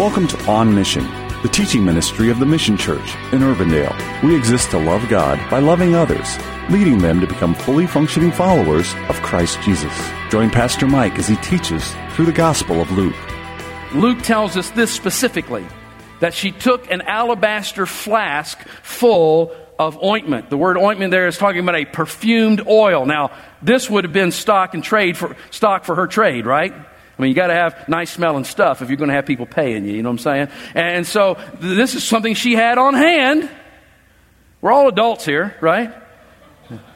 Welcome to On Mission, the teaching ministry of the Mission Church in Urbandale. We exist to love God by loving others, leading them to become fully functioning followers of Christ Jesus. Join Pastor Mike as he teaches through the Gospel of Luke. Luke tells us this specifically that she took an alabaster flask full of ointment. The word ointment there is talking about a perfumed oil. Now, this would have been stock and trade for stock for her trade, right? I mean, you got to have nice smelling stuff if you're going to have people paying you, you know what I'm saying? And so this is something she had on hand. We're all adults here, right?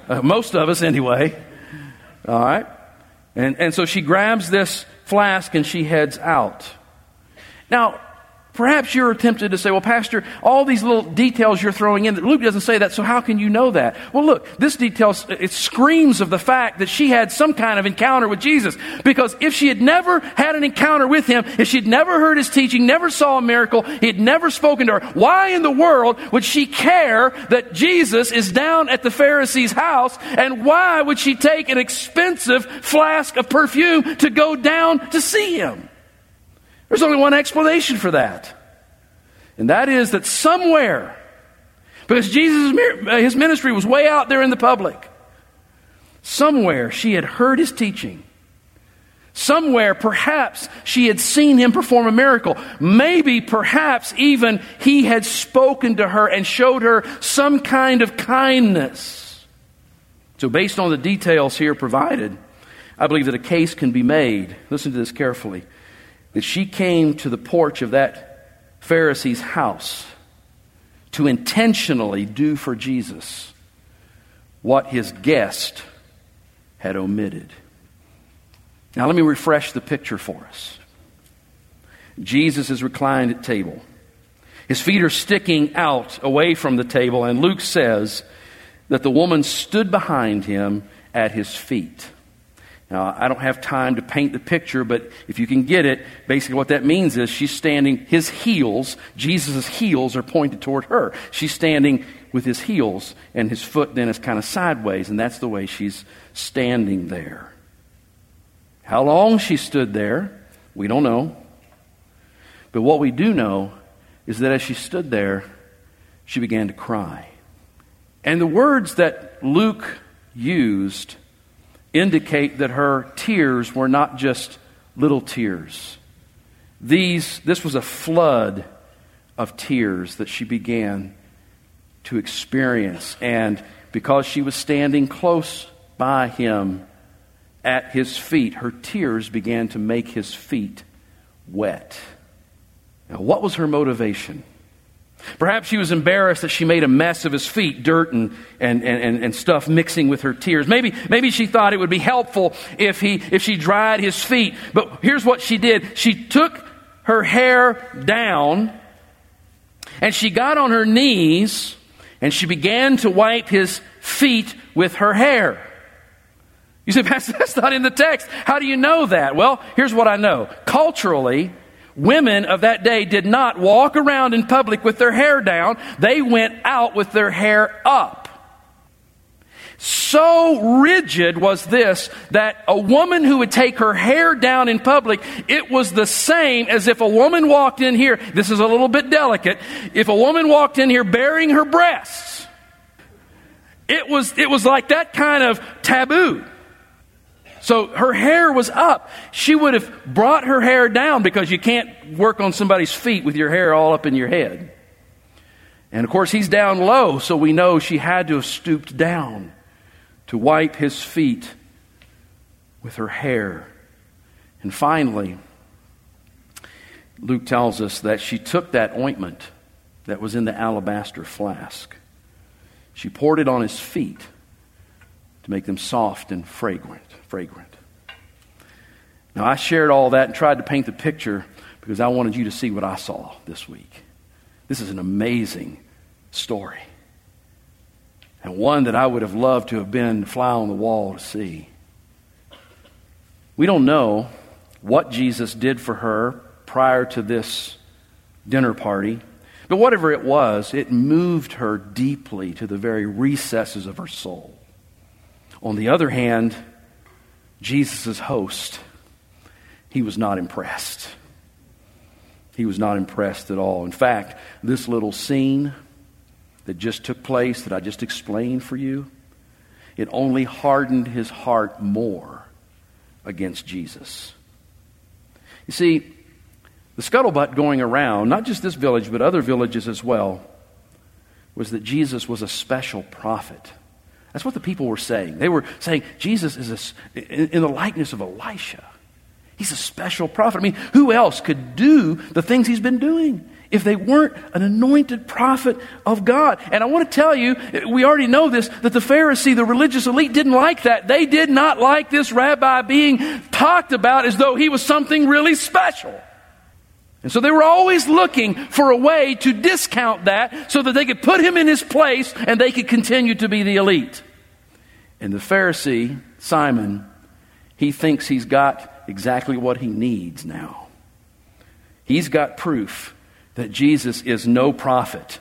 Uh, most of us, anyway. All right? And, and so she grabs this flask and she heads out. Now, Perhaps you're tempted to say, well, Pastor, all these little details you're throwing in, that Luke doesn't say that, so how can you know that? Well, look, this detail, it screams of the fact that she had some kind of encounter with Jesus. Because if she had never had an encounter with him, if she'd never heard his teaching, never saw a miracle, he had never spoken to her, why in the world would she care that Jesus is down at the Pharisee's house? And why would she take an expensive flask of perfume to go down to see him? There's only one explanation for that. And that is that somewhere, because Jesus' uh, his ministry was way out there in the public, somewhere she had heard his teaching. Somewhere, perhaps, she had seen him perform a miracle. Maybe, perhaps, even he had spoken to her and showed her some kind of kindness. So, based on the details here provided, I believe that a case can be made. Listen to this carefully that she came to the porch of that Pharisee's house to intentionally do for Jesus what his guest had omitted. Now, let me refresh the picture for us. Jesus is reclined at table. His feet are sticking out away from the table, and Luke says that the woman stood behind him at his feet. Now, I don't have time to paint the picture, but if you can get it, basically what that means is she's standing, his heels, Jesus' heels are pointed toward her. She's standing with his heels, and his foot then is kind of sideways, and that's the way she's standing there. How long she stood there, we don't know. But what we do know is that as she stood there, she began to cry. And the words that Luke used indicate that her tears were not just little tears. These, this was a flood of tears that she began to experience. And because she was standing close by him at his feet, her tears began to make his feet wet. Now, what was her motivation? Perhaps she was embarrassed that she made a mess of his feet, dirt and, and, and, and stuff mixing with her tears. Maybe, maybe she thought it would be helpful if, he, if she dried his feet. But here's what she did she took her hair down and she got on her knees and she began to wipe his feet with her hair. You say, Pastor, that's not in the text. How do you know that? Well, here's what I know. Culturally, Women of that day did not walk around in public with their hair down, they went out with their hair up. So rigid was this that a woman who would take her hair down in public, it was the same as if a woman walked in here. This is a little bit delicate. If a woman walked in here baring her breasts, it was, it was like that kind of taboo. So her hair was up. She would have brought her hair down because you can't work on somebody's feet with your hair all up in your head. And of course, he's down low, so we know she had to have stooped down to wipe his feet with her hair. And finally, Luke tells us that she took that ointment that was in the alabaster flask. She poured it on his feet to make them soft and fragrant fragrant. Now, I shared all that and tried to paint the picture because I wanted you to see what I saw this week. This is an amazing story. And one that I would have loved to have been fly on the wall to see. We don't know what Jesus did for her prior to this dinner party, but whatever it was, it moved her deeply to the very recesses of her soul. On the other hand, Jesus' host, he was not impressed. He was not impressed at all. In fact, this little scene that just took place, that I just explained for you, it only hardened his heart more against Jesus. You see, the scuttlebutt going around, not just this village, but other villages as well, was that Jesus was a special prophet. That's what the people were saying. They were saying Jesus is a, in the likeness of Elisha. He's a special prophet. I mean, who else could do the things he's been doing if they weren't an anointed prophet of God? And I want to tell you, we already know this, that the Pharisee, the religious elite, didn't like that. They did not like this rabbi being talked about as though he was something really special. And so they were always looking for a way to discount that so that they could put him in his place and they could continue to be the elite. And the Pharisee, Simon, he thinks he's got exactly what he needs now. He's got proof that Jesus is no prophet,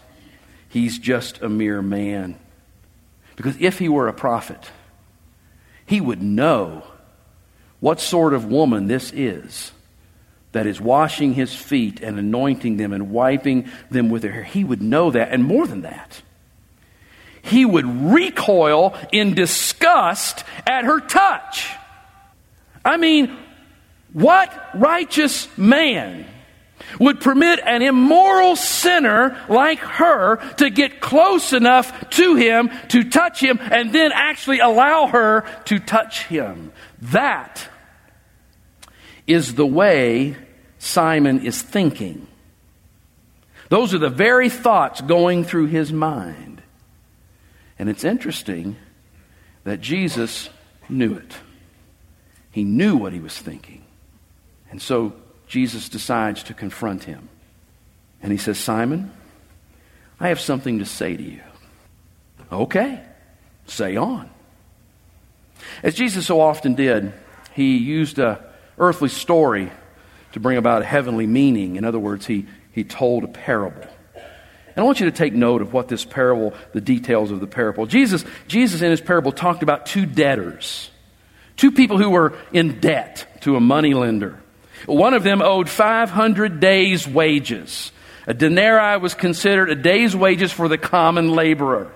he's just a mere man. Because if he were a prophet, he would know what sort of woman this is that is washing his feet and anointing them and wiping them with her hair. He would know that. And more than that, he would recoil in disgust at her touch. I mean, what righteous man would permit an immoral sinner like her to get close enough to him to touch him and then actually allow her to touch him? That is the way Simon is thinking. Those are the very thoughts going through his mind. And it's interesting that Jesus knew it. He knew what he was thinking. And so Jesus decides to confront him. And he says, Simon, I have something to say to you. Okay, say on. As Jesus so often did, he used a earthly story to bring about a heavenly meaning. In other words, he, he told a parable. And I want you to take note of what this parable, the details of the parable. Jesus, Jesus in his parable talked about two debtors, two people who were in debt to a money lender. One of them owed 500 days' wages. A denarii was considered a day's wages for the common laborer.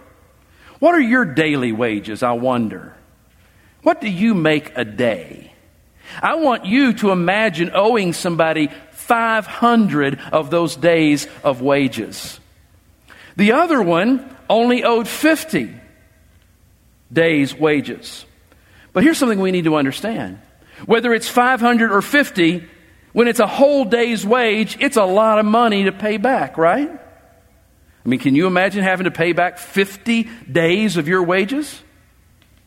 What are your daily wages, I wonder? What do you make a day? I want you to imagine owing somebody 500 of those days of wages. The other one only owed 50 days' wages. But here's something we need to understand. Whether it's 500 or 50, when it's a whole day's wage, it's a lot of money to pay back, right? I mean, can you imagine having to pay back 50 days of your wages?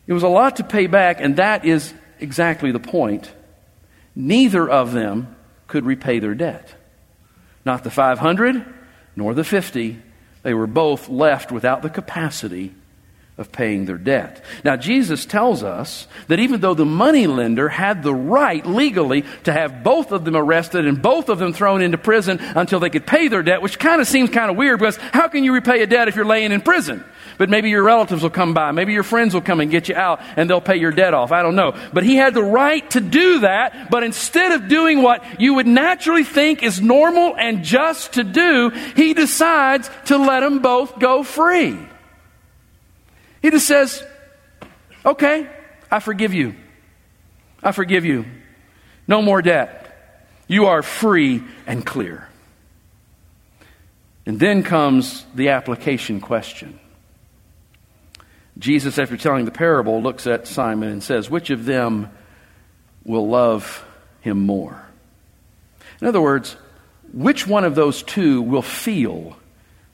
It was a lot to pay back, and that is exactly the point. Neither of them could repay their debt. Not the 500 nor the 50. They were both left without the capacity of paying their debt. Now, Jesus tells us that even though the money lender had the right legally to have both of them arrested and both of them thrown into prison until they could pay their debt, which kind of seems kind of weird because how can you repay a debt if you're laying in prison? But maybe your relatives will come by. Maybe your friends will come and get you out and they'll pay your debt off. I don't know. But he had the right to do that. But instead of doing what you would naturally think is normal and just to do, he decides to let them both go free. He just says, okay, I forgive you. I forgive you. No more debt. You are free and clear. And then comes the application question. Jesus, after telling the parable, looks at Simon and says, Which of them will love him more? In other words, which one of those two will feel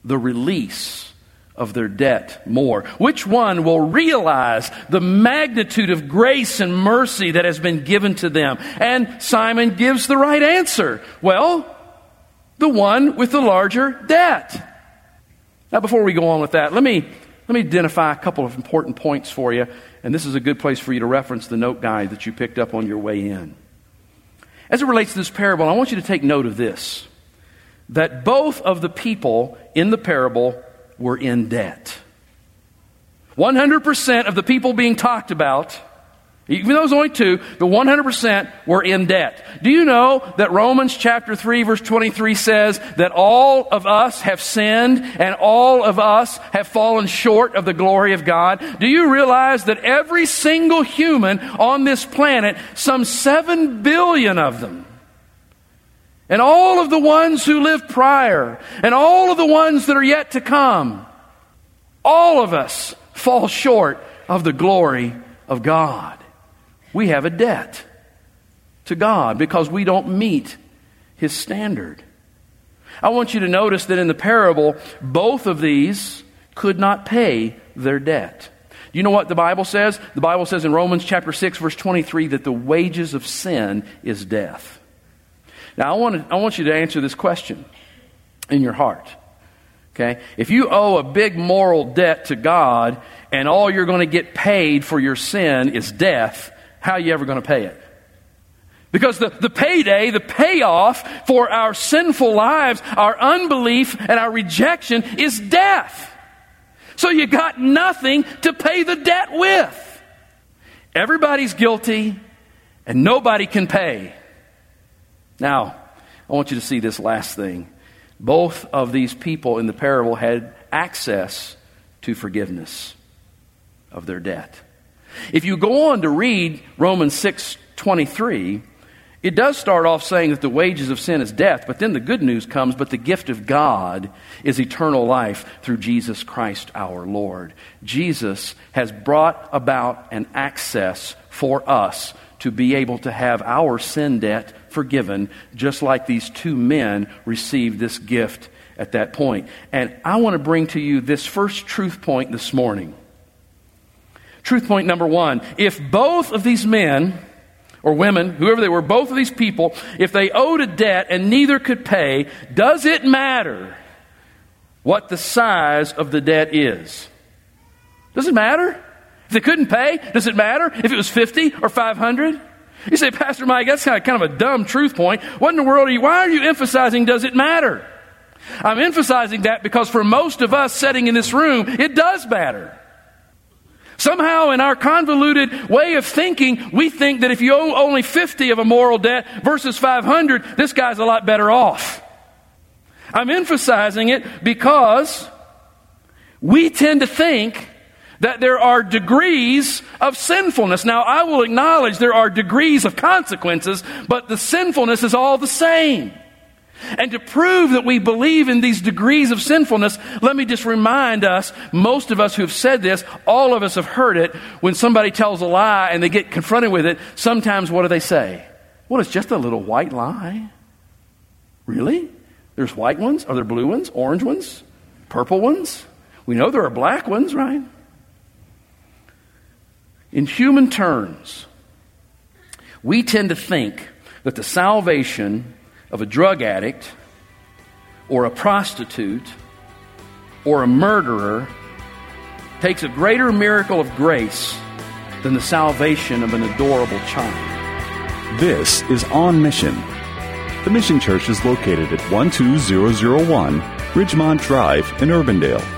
the release of their debt more? Which one will realize the magnitude of grace and mercy that has been given to them? And Simon gives the right answer. Well, the one with the larger debt. Now, before we go on with that, let me, let me identify a couple of important points for you. And this is a good place for you to reference the note guide that you picked up on your way in. As it relates to this parable, I want you to take note of this that both of the people in the parable were in debt. 100% of the people being talked about Even though it was only two, the 100% were in debt. Do you know that Romans chapter 3 verse 23 says that all of us have sinned and all of us have fallen short of the glory of God? Do you realize that every single human on this planet, some 7 billion of them, and all of the ones who lived prior, and all of the ones that are yet to come, all of us fall short of the glory of God we have a debt to God because we don't meet His standard. I want you to notice that in the parable, both of these could not pay their debt. You know what the Bible says? The Bible says in Romans chapter 6 verse 23 that the wages of sin is death. Now I want, to, I want you to answer this question in your heart. Okay? If you owe a big moral debt to God and all you're going to get paid for your sin is death, how are you ever going to pay it? Because the, the payday, the payoff for our sinful lives, our unbelief, and our rejection is death. So you got nothing to pay the debt with. Everybody's guilty, and nobody can pay. Now, I want you to see this last thing. Both of these people in the parable had access to forgiveness of their debt. If you go on to read Romans 6 23, it does start off saying that the wages of sin is death, but then the good news comes, but the gift of God is eternal life through Jesus Christ our Lord. Jesus has brought about an access for us to be able to have our sin debt forgiven, just like these two men received this gift at that point. And I want to bring to you this first truth point this morning. Truth point number one if both of these men or women, whoever they were, both of these people, if they owed a debt and neither could pay, does it matter what the size of the debt is? Does it matter? If they couldn't pay, does it matter if it was 50 or 500? You say, Pastor Mike, that's kind of, kind of a dumb truth point. What in the world are you, why are you emphasizing does it matter? I'm emphasizing that because for most of us sitting in this room, it does matter. Somehow, in our convoluted way of thinking, we think that if you owe only 50 of a moral debt versus 500, this guy's a lot better off. I'm emphasizing it because we tend to think that there are degrees of sinfulness. Now, I will acknowledge there are degrees of consequences, but the sinfulness is all the same. And to prove that we believe in these degrees of sinfulness, let me just remind us most of us who have said this, all of us have heard it. When somebody tells a lie and they get confronted with it, sometimes what do they say? Well, it's just a little white lie. Really? There's white ones? Are there blue ones? Orange ones? Purple ones? We know there are black ones, right? In human terms, we tend to think that the salvation of a drug addict or a prostitute or a murderer takes a greater miracle of grace than the salvation of an adorable child. This is On Mission. The Mission Church is located at 12001 Ridgemont Drive in Urbandale.